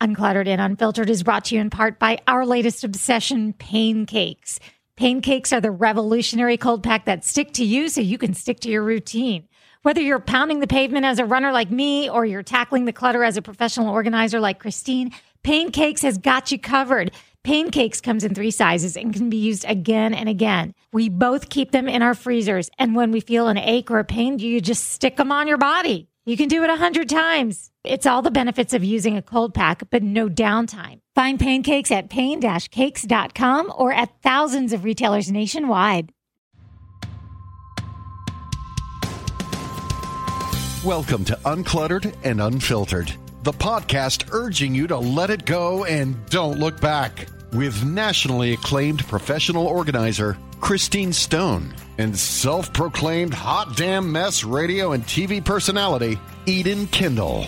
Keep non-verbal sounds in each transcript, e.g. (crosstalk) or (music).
Uncluttered and Unfiltered is brought to you in part by our latest obsession, Pain Cakes. Pain Cakes are the revolutionary cold pack that stick to you so you can stick to your routine. Whether you're pounding the pavement as a runner like me or you're tackling the clutter as a professional organizer like Christine, Pain Cakes has got you covered. Pain Cakes comes in three sizes and can be used again and again. We both keep them in our freezers, and when we feel an ache or a pain, you just stick them on your body. You can do it a hundred times. It's all the benefits of using a cold pack, but no downtime. Find Pain Cakes at pain-cakes.com or at thousands of retailers nationwide. Welcome to Uncluttered and Unfiltered, the podcast urging you to let it go and don't look back. With nationally acclaimed professional organizer Christine Stone and self proclaimed hot damn mess radio and TV personality Eden Kendall.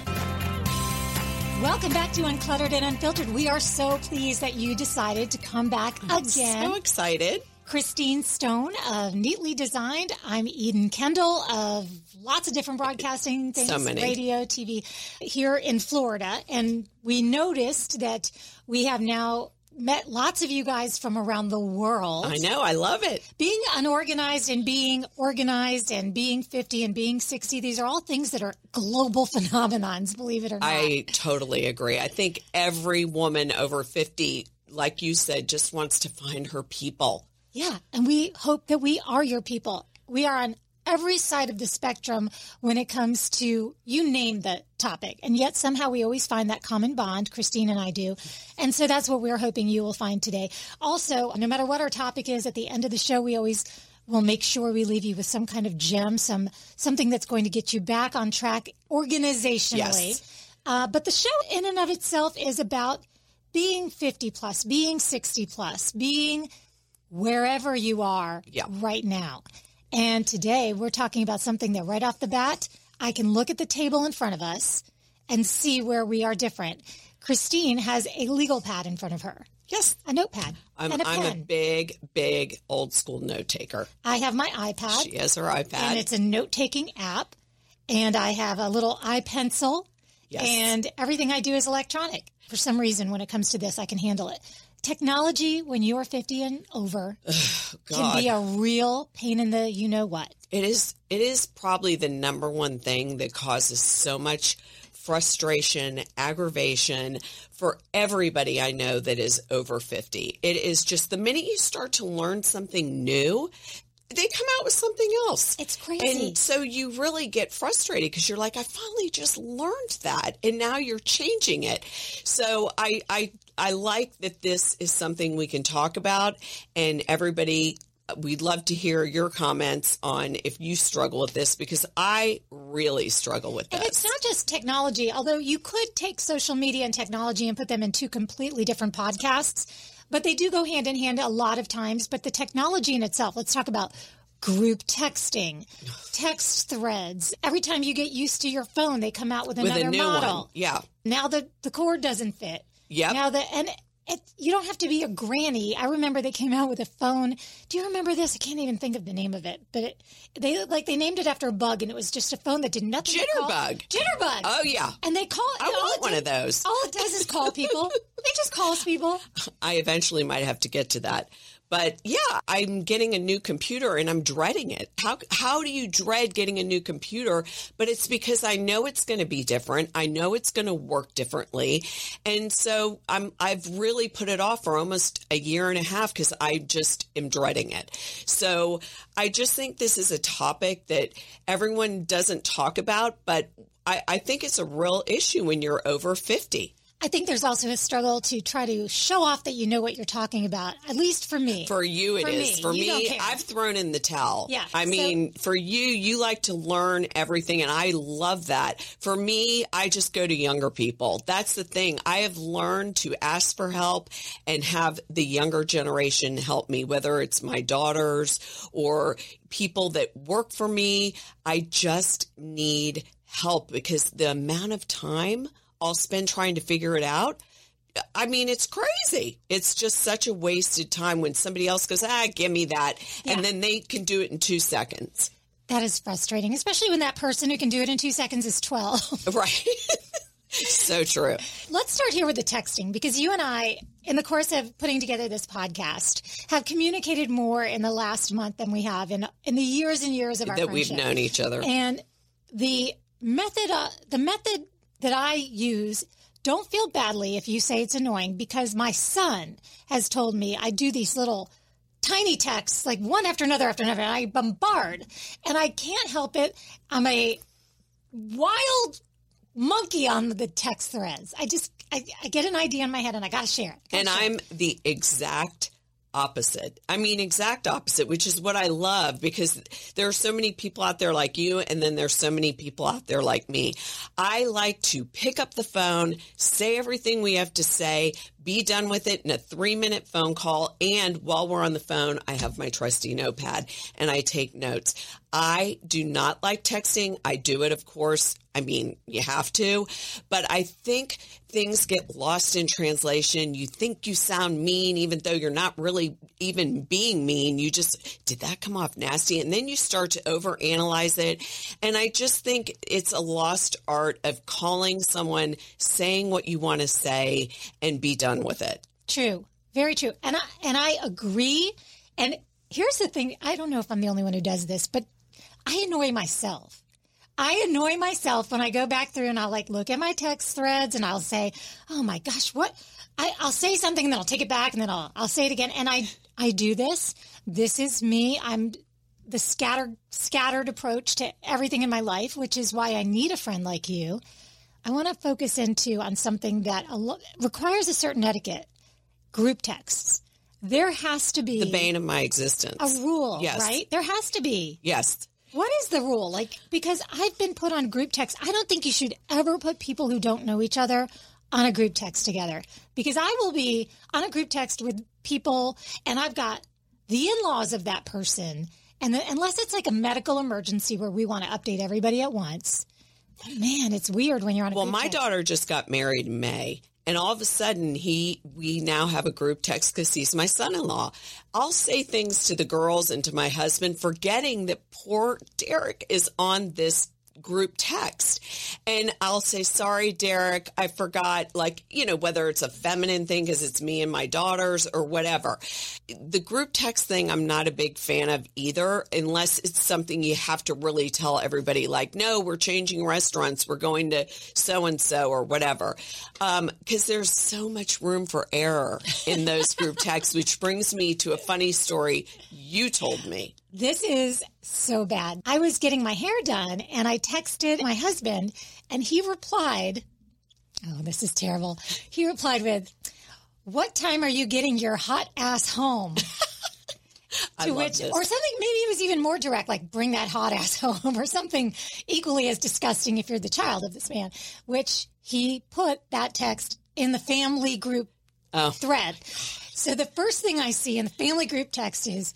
Welcome back to Uncluttered and Unfiltered. We are so pleased that you decided to come back again. So excited. Christine Stone of Neatly Designed. I'm Eden Kendall of lots of different broadcasting things, So many. radio, TV here in Florida. And we noticed that we have now met lots of you guys from around the world. I know. I love it. Being unorganized and being organized and being 50 and being 60, these are all things that are global (laughs) phenomenons, believe it or not. I totally agree. I think every woman over 50, like you said, just wants to find her people. Yeah, and we hope that we are your people. We are on every side of the spectrum when it comes to you name the topic. And yet somehow we always find that common bond, Christine and I do. And so that's what we're hoping you will find today. Also, no matter what our topic is at the end of the show, we always will make sure we leave you with some kind of gem, some something that's going to get you back on track organizationally. Yes. Uh, but the show in and of itself is about being 50 plus, being 60 plus, being wherever you are Yeah. right now. And today we're talking about something that right off the bat, I can look at the table in front of us and see where we are different. Christine has a legal pad in front of her, Yes. a notepad, I'm, and a I'm a big, big old school note taker. I have my iPad, She has her iPad. and it's a note taking app. And I have a little iPencil, Yes. and everything I do is electronic. For some reason, when it comes to this, I can handle it. Technology, when you're 50 and over, (sighs) can be a real pain in the you know what. It is it is probably the number one thing that causes so much frustration, aggravation for everybody I know that is over 50. It is just the minute you start to learn something new, they come out with something else. It's crazy. And so you really get frustrated because you're like, I finally just learned that and now you're changing it. So I I I like that this is something we can talk about and everybody we'd love to hear your comments on if you struggle with this because I really struggle with And it's not just technology, although you could take social media and technology and put them in two completely different podcasts, but they do go hand in hand a lot of times. But the technology in itself, let's talk about group texting, (sighs) text threads. Every time you get used to your phone, they come out with with another new model. one. Yeah. Now the, the cord doesn't fit. Yep. Now the, and it, you don't have to be a granny. I remember they came out with a phone. Do you remember this? I can't even think of the name of it, but it, they like they named it after a bug, and it was just a phone that did nothing. Jitterbug. Jitterbug. Oh yeah. And they call. I want one of those. All it does is call people. (laughs) it just calls people. I eventually might have to get to that. But yeah, I'm getting a new computer and I'm dreading it. How how do you dread getting a new computer? But it's because I know it's going to be different. I know it's going to work differently. And so I'm I've really put it off for almost a year and a half cuz I just am dreading it. So I just think this is a topic that everyone doesn't talk about, but I, I think it's a real issue when you're over 50. I think there's also a struggle to try to show off that you know what you're talking about. At least for me. For you, it For is. me, For you me. I've thrown in the towel. Yeah, I so- mean, for you, you like to learn everything, and I love that. For me, I just go to younger people. That's the thing. I have learned to ask for help and have the younger generation help me, whether it's my daughters or people that work for me. I just need help because the amount of time I'll spend trying to figure it out. I mean, it's crazy. It's just such a wasted time when somebody else goes, ah, give me that. And then they can do it in two seconds. that is frustrating, especially when that person who can do it in two seconds is 12. (laughs) Right. (laughs) so true. Let's start here with the texting because you and I, in the course of putting together this podcast, have communicated more in the last month than we have in in the years and years of our that friendship. we've known each other. And the method, uh, the method that I use. Don't feel badly if you say it's annoying because my son has told me I do these little tiny texts, like one after another after another, and I bombard, and I can't help it. I'm a wild monkey on the text threads. I just I, I get an idea in my head and I gotta share it. Gotta and share I'm it. the exact opposite. I mean, exact opposite, which is what I love because there are so many people out there like you, and then there's so many people out there like me. I like to pick up the phone, say everything we have to say, be done with it in a three minute phone call. And while we're on the phone, I have my trusty notepad and I take notes. I do not like texting. I do it, of course. I mean, you have to, but I think things get lost in translation. You think you sound mean, even though you're not really even being mean. You just, did that come off nasty? And then you start to overanalyze it. And I just think it's a lost art of calling someone, saying what you want to say, and be done with it. True. Very true. And I and I agree. And here's the thing, I don't know if I'm the only one who does this, but I annoy myself. I annoy myself when I go back through and I'll like look at my text threads and I'll say, "Oh my gosh, what?" I, I'll say something and then I'll take it back and then I'll I'll say it again. And I I do this. This is me. I'm the scattered scattered approach to everything in my life, which is why I need a friend like you. I want to focus into on something that a lo- requires a certain etiquette. Group texts. There has to be The bane of my existence. a rule, Yes. right? There has to be. Yes. What is the rule? Like, because I've been put on group text. I don't think you should ever put people who don't know each other on a group text together because I will be on a group text with people and I've got the in-laws of that person. And the, unless it's like a medical emergency where we want to update everybody at once, man, it's weird when you're on a Well, my text. daughter just got married in May. And all of a sudden, he, we now have a group text because he's my son-in-law. I'll say things to the girls and to my husband, forgetting that poor Derek is on this group text. And I'll say, sorry, Derek, I forgot, like, you know, whether it's a feminine thing because it's me and my daughters or whatever. The group text thing, I'm not a big fan of either, unless it's something you have to really tell everybody, like, no, we're changing restaurants, we're going to so and so or whatever. Um, because there's so much room for error in those group (laughs) texts, which brings me to a funny story you told me. This is so bad. I was getting my hair done and I texted my husband and he replied, Oh, this is terrible. He replied with, What time are you getting your hot ass home? (laughs) To which, this. or something maybe it was even more direct, like bring that hot ass (laughs) home or something equally as disgusting if you're the child of this man, which he put that text in the family group Oh. thread. So the first thing I see in the family group text is,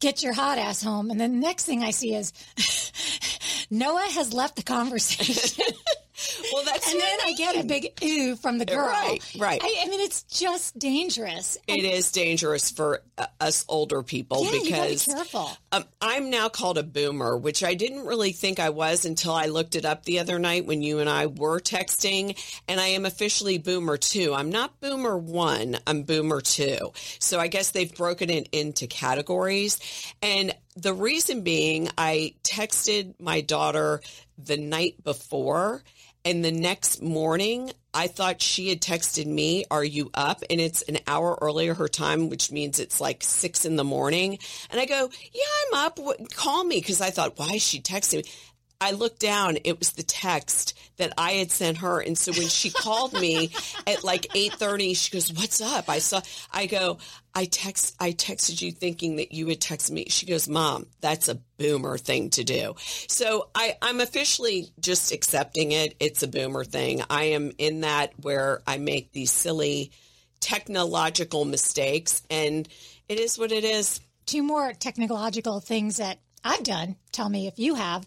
get your hot ass home. And then the next thing I see is, (laughs) Noah has left the conversation. (laughs) (laughs) Well, that's and then I get a big ooh from the girl. Right, right. I, I mean, it's just dangerous. it is dangerous for uh, us older people Yeah, you be because careful. um, I'm now called a boomer, which I didn't really think I was until I looked it up the other night when you and I were texting. And I am officially boomer two. I'm not boomer one, I'm boomer two. So I guess they've broken it into categories. And the reason being, I texted my daughter the night before. And the next morning, I thought she had texted me, Are you up? And it's an hour earlier her time, which means it's like six in the morning. And I go, Yeah, I'm up. What, call me. Because I thought, Why is she texting me? I looked down, it was the text that I had sent her. And so when she called me (laughs) at like 8:30, she goes, "What's up?" I saw I go, "I text I texted you thinking that you would text me." She goes, "Mom, that's a boomer thing to do." So I I'm officially just accepting it. It's a boomer thing. I am in that where I make these silly technological mistakes and it is what it is. Two more technological things that I've done. Tell me if you have.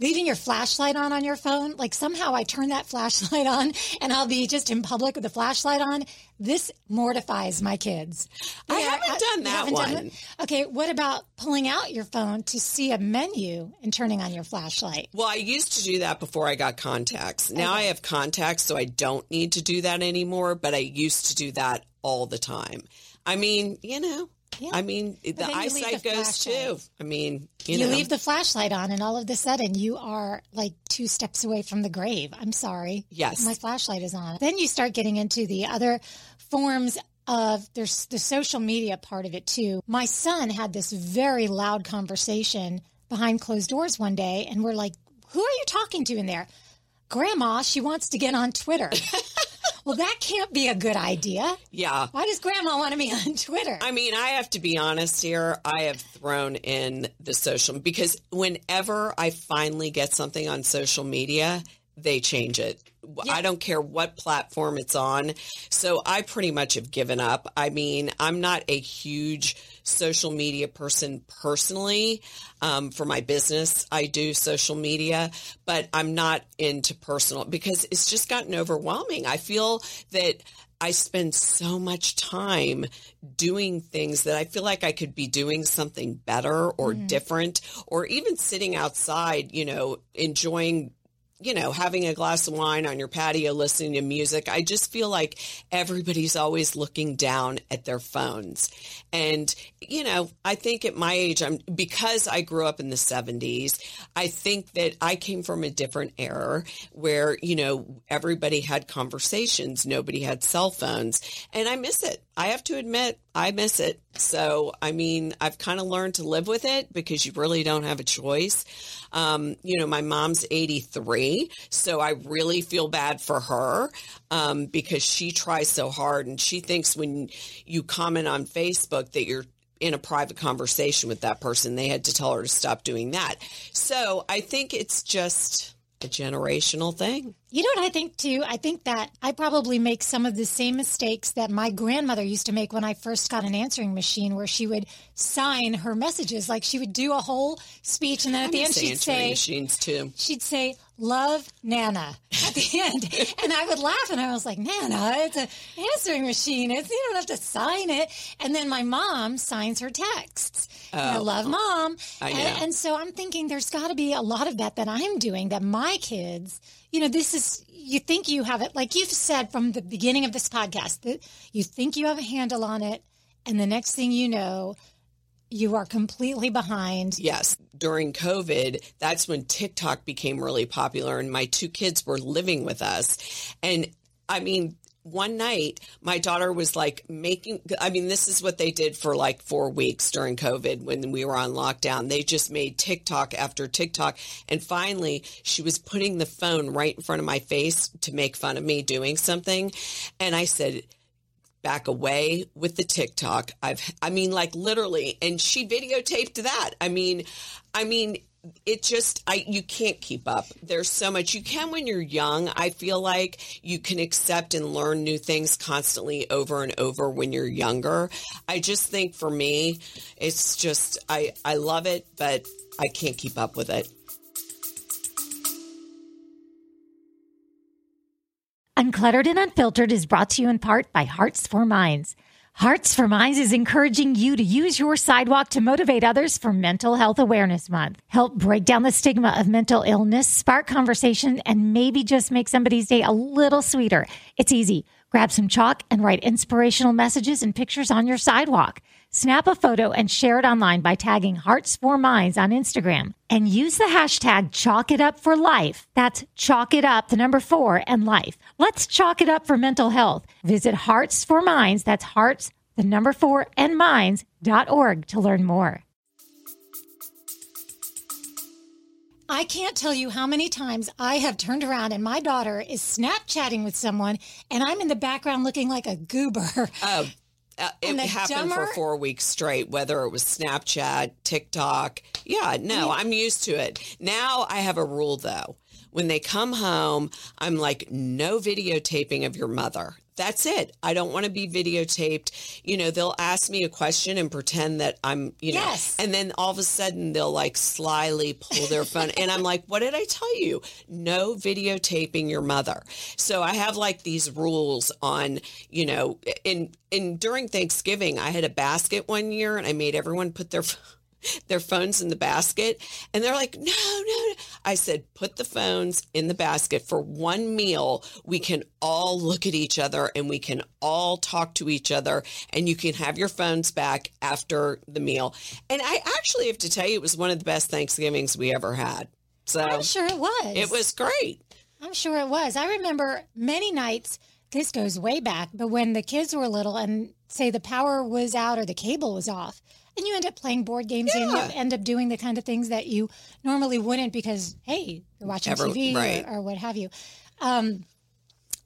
Leaving your flashlight on on your phone. Like somehow I turn that (laughs) flashlight on and I'll be just in public with the flashlight on. This mortifies my kids. I Yeah, haven't done that haven't one. it? Okay, what about pulling out your phone to see a menu and turning on your flashlight? Well, I used to do that before I got contacts. Now I have contacts, so I don't need to do that anymore, but I used to do that all the time. I mean, you know, Yeah. I mean, the you leave eyesight the goes too. I mean, you, You, know, leave the flashlight on, and all of a sudden, you are like two steps away from the grave. I'm sorry. Yes. My flashlight is on. Then you start getting into the other forms of there's the social media part of it too. My son had this very loud conversation behind closed doors one day, and we're like, Who are you talking to in there? Grandma, she wants to get on Twitter. (laughs) well, that can't be a good idea. yeah. Why does grandma want to be on (laughs) Twitter? I mean, I have to be honest here. I have thrown in the social because whenever I finally get something on social media, they change it. I don't care what platform it's on. So I pretty much have given up. I mean, I'm not a huge social media person personally. Um, for my business, I do social media, but I'm not into personal because it's just gotten overwhelming. I feel that I spend so much time doing things that I feel like I could be doing something better or different, or even sitting outside, you know, enjoying you know, having a glass of wine on your patio, listening to music. I just feel like everybody's always looking down at their phones. And, you know, I think at my age, I'm because I grew up in the 70s, I think that I came from a different era where, you know, everybody had conversations, nobody had cell phones. And I miss it. I have to admit, I miss it. So, I mean, I've kind of learned to live with it because you really don't have a choice. Um, you know, my mom's 83, so I really feel bad for her um, because she tries so hard and she thinks when you comment on Facebook that you're in a private conversation with that person. They had to tell her to stop doing that. So I think it's just a generational thing. You know what I think too? I think that I probably make some of the same mistakes that my grandmother used to make when I first got an answering machine, where she would sign her messages. Like she would do a whole speech, and then at the end she'd say, machines too. she'd say, "Love Nana" at the (laughs) end, and I would laugh, and I was like, "Nana, it's an answering machine. It's you don't have to sign it." And then my mom signs her texts. You oh. know, love mom, I and, and so I'm thinking there's got to be a lot of that that I'm doing that my kids. You know, this is you think you have it, like you've said from the beginning of this podcast, that you think you have a handle on it, and the next thing you know, you are completely behind. Yes. During COVID, that's when TikTok became really popular, and my two kids were living with us. And I mean, one night, my daughter was like making, I mean, this is what they did for like four weeks during COVID when we were on lockdown. They just made TikTok after TikTok. And finally, she was putting the phone right in front of my face to make fun of me doing something. And I said, back away with the TikTok. I've, I mean, like literally, and she videotaped that. I mean, I mean, it just, I, you can't keep up. There's so much you can when you're young. I feel like you can accept and learn new things constantly over and over when you're younger. I just think for me, it's just, I, I love it, but I can't keep up with it. Uncluttered and Unfiltered is brought to you in part by Hearts for Minds. Hearts for Minds is encouraging you to use your sidewalk to motivate others for Mental Health Awareness Month. Help break down the stigma of mental illness, spark conversation, and maybe just make somebody's day a little sweeter. It's easy. Grab some chalk and write inspirational messages and pictures on your sidewalk. Snap a photo and share it online by tagging Hearts for Minds on Instagram and use the hashtag Chalk It Up for Life. That's Chalk It Up, the number four, and life. Let's chalk it up for mental health. Visit Hearts for Minds, that's Hearts, the number four, and Minds.org to learn more. I can't tell you how many times I have turned around and my daughter is Snapchatting with someone and I'm in the background looking like a goober. Uh, uh, it happened dumber- for four weeks straight, whether it was Snapchat, TikTok. Yeah, no, I'm used to it. Now I have a rule though. When they come home, I'm like, no videotaping of your mother. That's it. I don't want to be videotaped. You know, they'll ask me a question and pretend that I'm, you know, Yes. and then all of a sudden they'll like slyly pull their phone. and I'm like, what did I tell you? No videotaping your mother. So I have like these rules on, you know, in, in during Thanksgiving, I had a basket one year and I made everyone put their (laughs) their phones in the basket and they're like no no no. I said put the phones in the basket for one meal. We can all look at each other and we can all talk to each other and you can have your phones back after the meal. And i actually have to tell you it was one of the best thanksgivings we ever had. So I'm sure it was. it was great. I'm sure it was. I remember many nights, this goes way back, but when the kids were little and say the power was out or the cable was off, and you end up playing board games and you end up doing the kind of things that you normally wouldn't because, hey, you're watching Ever- TV right. or, or what have you. Um,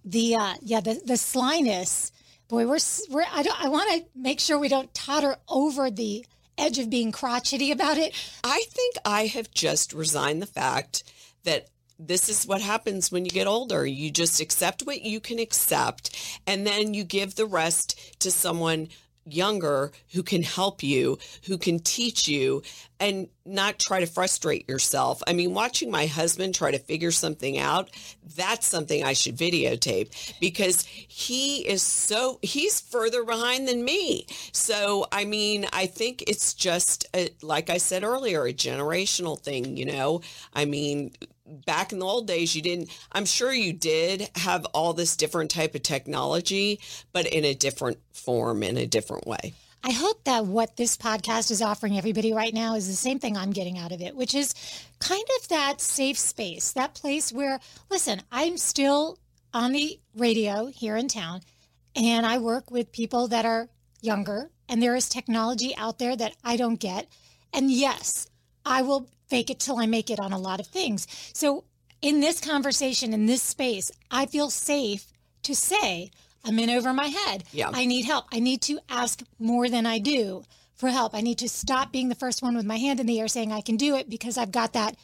the, uh, yeah, the, the slyness, boy, we're, we're, I, don't, I want to make sure we don't totter over the edge of being crotchety about it. I think I have just resigned the fact that this is what happens when you get older. You just accept what you can accept, and then you give the rest to someone younger who can help you, who can teach you, and not try to frustrate yourself. I mean, watching my husband try to figure something out, that's something I should videotape because he is so, he's further behind than me. So, I mean, I think it's just, a, like I said earlier, a generational thing, you know? I mean, back in the old days you didn't i'm sure you did have all this different type of technology but in a different form in a different way I hope that what this podcast is offering everybody right now is the same thing I'm getting out of it, which is kind of that safe space, that place where, listen, I'm still on the radio here in town and I work with people that are younger and there is technology out there that I don't get. And yes, I will fake it till I make it on a lot of things. So in this conversation, in this space, I feel safe to say, I'm in over my head. Yeah. I need help. I need to ask more than I do for help. I need to stop being the first one with my hand in the air saying I can do it because I've got that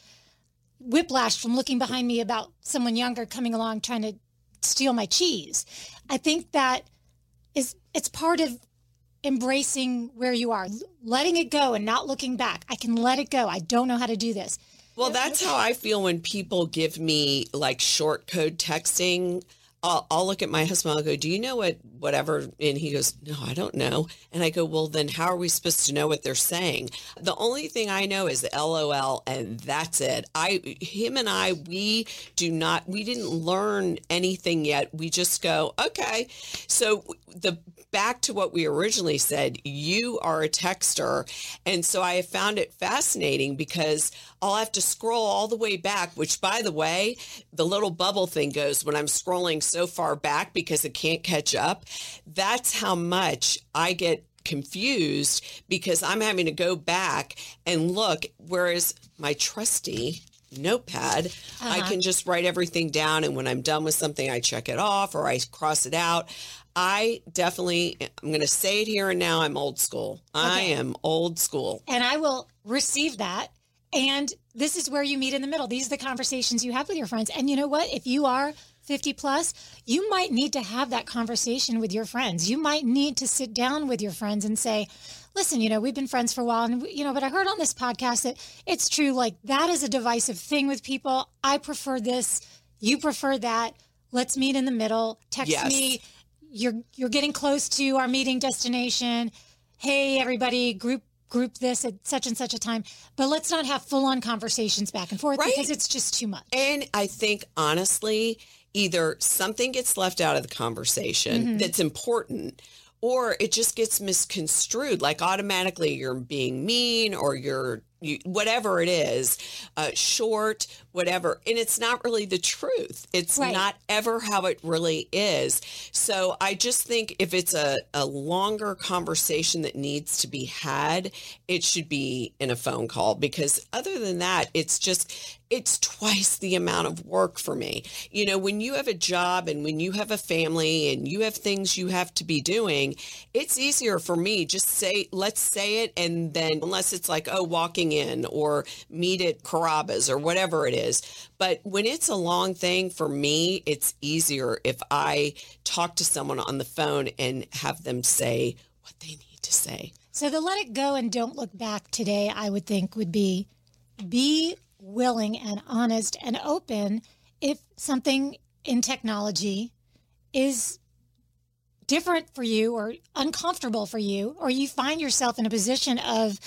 whiplash from looking behind me about someone younger coming along trying to steal my cheese. I think that is it's part of embracing where you are, letting it go and not looking back. I can let it go. I don't know how to do this. well that's how i feel when people give me like short code texting I'll, I'll look at my husband. I'll go, "Do you know what whatever?" And he goes, "No, I don't know." And I go, "Well, then how are we supposed to know what they're saying?" The only thing I know is LOL, and that's it. I, him, and I, we do not. We didn't learn anything yet. We just go, "Okay." So the back to what we originally said, you are a texter, and so I have found it fascinating because I'll have to scroll all the way back. Which, by the way, the little bubble thing goes when I'm scrolling so far back because it can't catch up. That's how much I get confused because I'm having to go back and look. Whereas my trusty notepad, I Uh-huh. can just write everything down. And when I'm done with something, I check it off or I cross it out. I definitely, I'm going to say it here and now. I'm old school. I am old school. and I will receive that. And this is where you meet in the middle. These are the conversations you have with your friends. And you know what? If you are 50 plus, you might need to have that conversation with your friends. You might need to sit down with your friends and say, listen, you know, we've been friends for a while and, you know, but I heard on this podcast that it's true. Like that is a divisive thing with people. I prefer this. You prefer that. Let's meet in the middle. Text Yes. me. You're, you're getting close to our meeting destination hey everybody group group this at such and such a time but let's not have full on conversations back and forth Right. because it's just too much And I think honestly, either something gets left out of the conversation mm-hmm. that's important or it just gets misconstrued like automatically you're being mean or you're you, whatever it is uh, short whatever and it's not really the truth it's Right. not ever how it really is so i just think if it's a, a longer conversation that needs to be had it should be in a phone call because other than that it's just it's twice the amount of work for me. You know, when you have a job and when you have a family and you have things you have to be doing, it's easier for me just say let's say it and then unless it's like oh walking or meet at Carrabba's or whatever it is. But when it's a long thing, for me, it's easier if I talk to someone on the phone and have them say what they need to say. So the let it go and don't look back today, I would think would be be willing and honest and open if something in technology is different for you or uncomfortable for you or you find yourself in a position of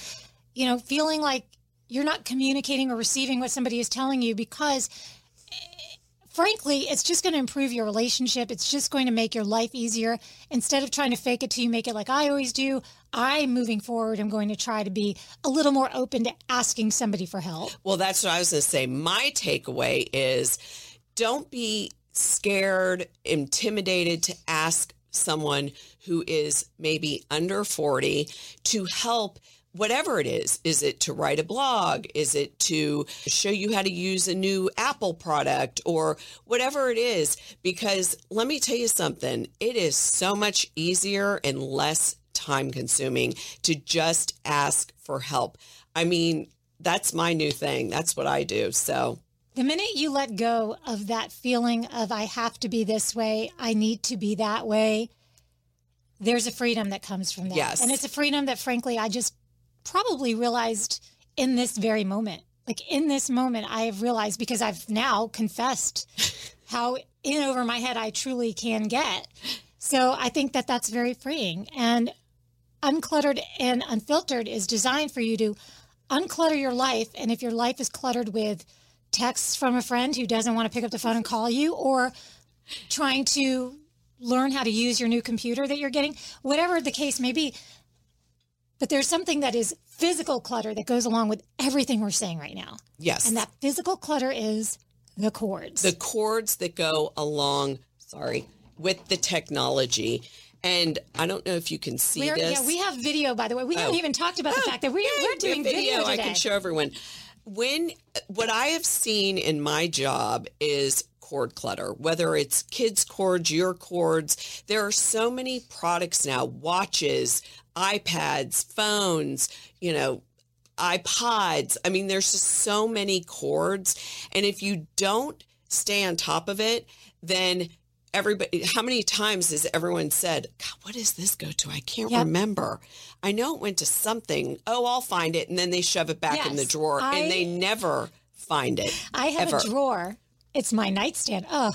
you know feeling like you're not communicating or receiving what somebody is telling you because eh, frankly it's just going to improve your relationship. It's just going to make your life easier. Instead of trying to fake it till you make it like i always do i moving forward i'm going to try to be a little more open to asking somebody for help. Well, that's what I was going to say. My takeaway is don't be scared, intimidated to ask someone who is maybe under 40 to help whatever it is. Is it to write a blog? Is it to show you how to use a new Apple product or whatever it is? Because let me tell you something, it is so much easier and less time consuming to just ask for help. I mean, that's my new thing. That's what I do. So, The minute you let go of that feeling of I have to be this way, I need to be that way, there's a freedom that comes from that. Yes. And it's a freedom that frankly I just probably realized in this very moment. Like in this moment I have realized because I've now confessed (laughs) how in over my head I truly can get. So I think that that's very freeing and uncluttered and unfiltered is designed for you to unclutter your life. And if your life is cluttered with texts from a friend who doesn't want to pick up the phone and call you, or trying to learn how to use your new computer that you're getting, whatever the case may be. But there's something that is physical clutter that goes along with everything we're saying right now. yes. And that physical clutter is the cords. the cords that go along, sorry, with the technology. And I don't know if you can see We're- this. yeah, we have video, by the way. We haven't Oh. even talked about the oh, fact that we, we're doing video, I today. can show everyone. When what I have seen in my job is cord clutter, whether it's kids' cords, your cords. There are so many products now, watches, iPads, phones, you know, iPods. I mean, there's just so many cords. And if you don't stay on top of it, then everybody, how many times has everyone said, God, what does this go to? I can't Yep. remember. I know it went to something. Oh, I'll find it. And then they shove it back in the drawer I- and they never find it. I have ever. a drawer. It's my nightstand. Oh,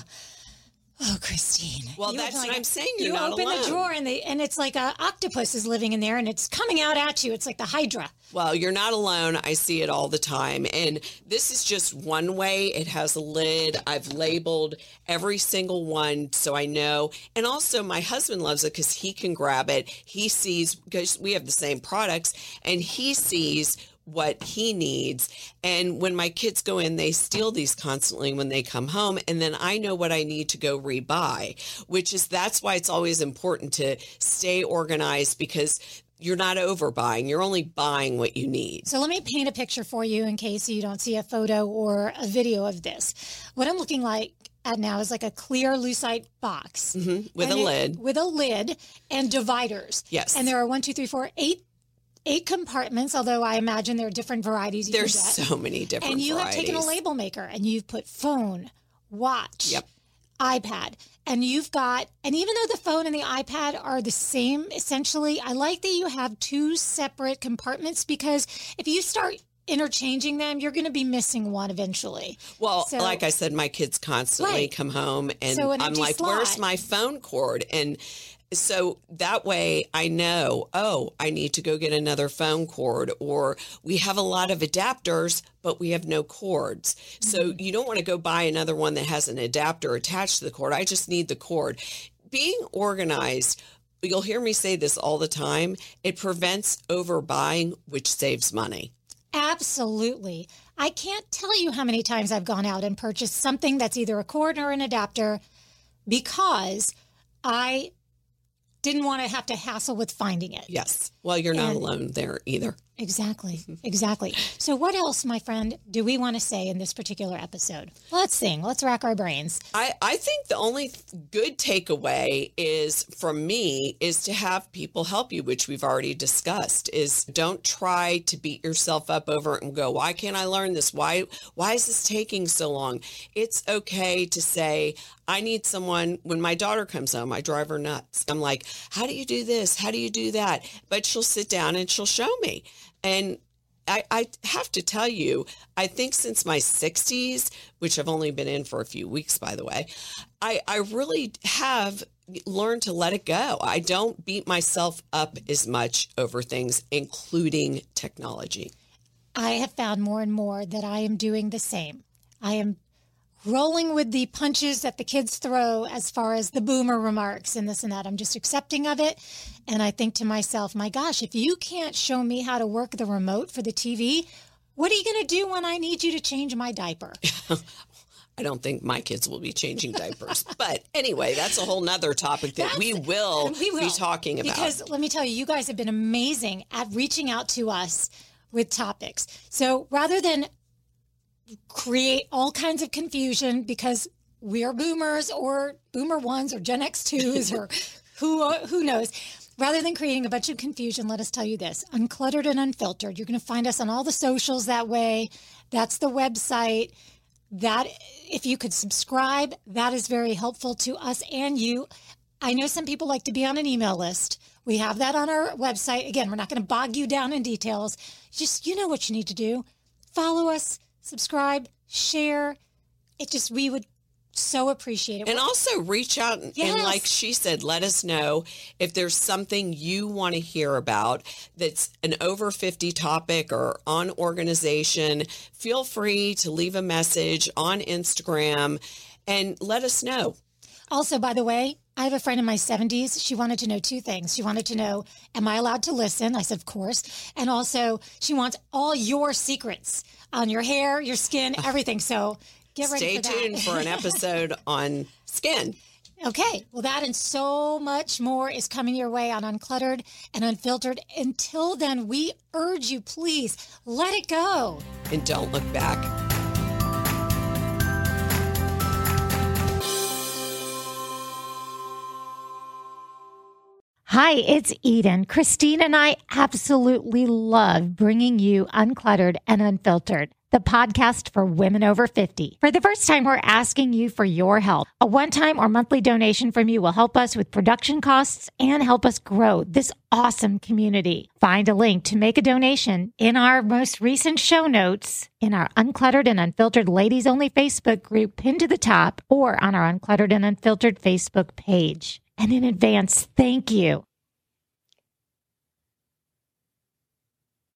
Christine. Well, You that's open what I'm saying. You open alone. the drawer and they and it's like a octopus is living in there and it's coming out at you. It's like the Hydra. Well, you're not alone. I see it all the time. And this is just one way. It has a lid. I've labeled every single one so I know. And also, my husband loves it because he can grab it. He sees, because we have the same products, and he sees what he needs. And when my kids go in, they steal these constantly when they come home. And then I know what I need to go rebuy, which is that's why it's always important to stay organized because you're not overbuying. You're only buying what you need. So let me paint a picture for you in case you don't see a photo or a video of this. What I'm looking like at now is like a clear lucite box Mhm, with And a it- lid. with a lid and dividers. Yes. And there are one, two, three, four, eight, eight compartments. Although I imagine there are different varieties. There's so many different and you varieties. have taken a label maker and you've put phone, watch, Yep. iPad, and you've got, and even though the phone and the iPad are the same essentially, I like that you have two separate compartments because if you start interchanging them, you're going to be missing one eventually. Well, So- like I said, my kids constantly Right. come home and So an I'm like, where's my phone cord? And so that way I know, oh, I need to go get another phone cord or we have a lot of adapters, but we have no cords. So Mm-hmm. you don't want to go buy another one that has an adapter attached to the cord. I just need the cord. Being organized, you'll hear me say this all the time, it prevents overbuying, which saves money. Absolutely. I can't tell you how many times I've gone out and purchased something that's either a cord or an adapter because I didn't want to have to hassle with finding it. Yes. Well, you're not And- alone there either. Exactly. (laughs) Exactly. So, what else, my friend, do we want to say in this particular episode? Let's sing. Let's rack our brains. I, I think the only good takeaway is from me is to have people help you, which we've already discussed. Is don't try to beat yourself up over it and go, why can't I learn this? Why why is this taking so long? It's okay to say, I need someone when my daughter comes home, I drive her nuts. I'm like, how do you do this? How do you do that? But she'll sit down and she'll show me. And I, I have to tell you, I think since my 60s, which I've only been in for a few weeks, by the way, I, I really have learned to let it go. I don't beat myself up as much over things, including technology. I have found more and more that I am doing the same. I am rolling with the punches that the kids throw as far as the boomer remarks and this and that. I'm just accepting of it. And I think to myself, my gosh, if you can't show me how to work the remote for the TV, what are you going to do when I need you to change my diaper? (laughs) I don't think my kids will be changing diapers. (laughs) but anyway, that's a whole nother topic that we will, (laughs) we will, be talking about. Because let me tell you, you guys have been amazing at reaching out to us with topics. So rather than create all kinds of confusion because we are boomers or boomer ones or Gen X twos or (laughs) who who knows. Rather than creating a bunch of confusion, let us tell you this: uncluttered and unfiltered. You're going to find us on all the socials that way. That's the website. That if you could subscribe, that is very helpful to us and you. I know some people like to be on an email list. We have that on our website. Again, we're not going to bog you down in details. Just you know what you need to do. Follow us, subscribe, share. It just, we would so appreciate it. And also reach out and, yes. and, like she said, let us know if there's something you want to hear about that's an over 50 topic or on organization. Feel free to leave a message on Instagram and let us know. Also, by the way, I have a friend in my 70s. She wanted to know two things. She wanted to know, am I allowed to listen? I said, of course. And also, she wants all your secrets on your hair, your skin, (laughs) everything. So get ready Stay for tuned for an episode (laughs) on skin. Okay. Well, that and so much more is coming your way on Uncluttered and Unfiltered. Until then, we urge you, please let it go. And don't look back. Hi, it's Eden. Christine and I absolutely love bringing you Uncluttered and Unfiltered, the podcast for women over 50. For the first time, we're asking you for your help. A one time or monthly donation from you will help us with production costs and help us grow this awesome community. Find a link to make a donation in our most recent show notes in our Uncluttered and Unfiltered Ladies Only Facebook group pinned to the top or on our Uncluttered and Unfiltered Facebook page. And in advance, thank you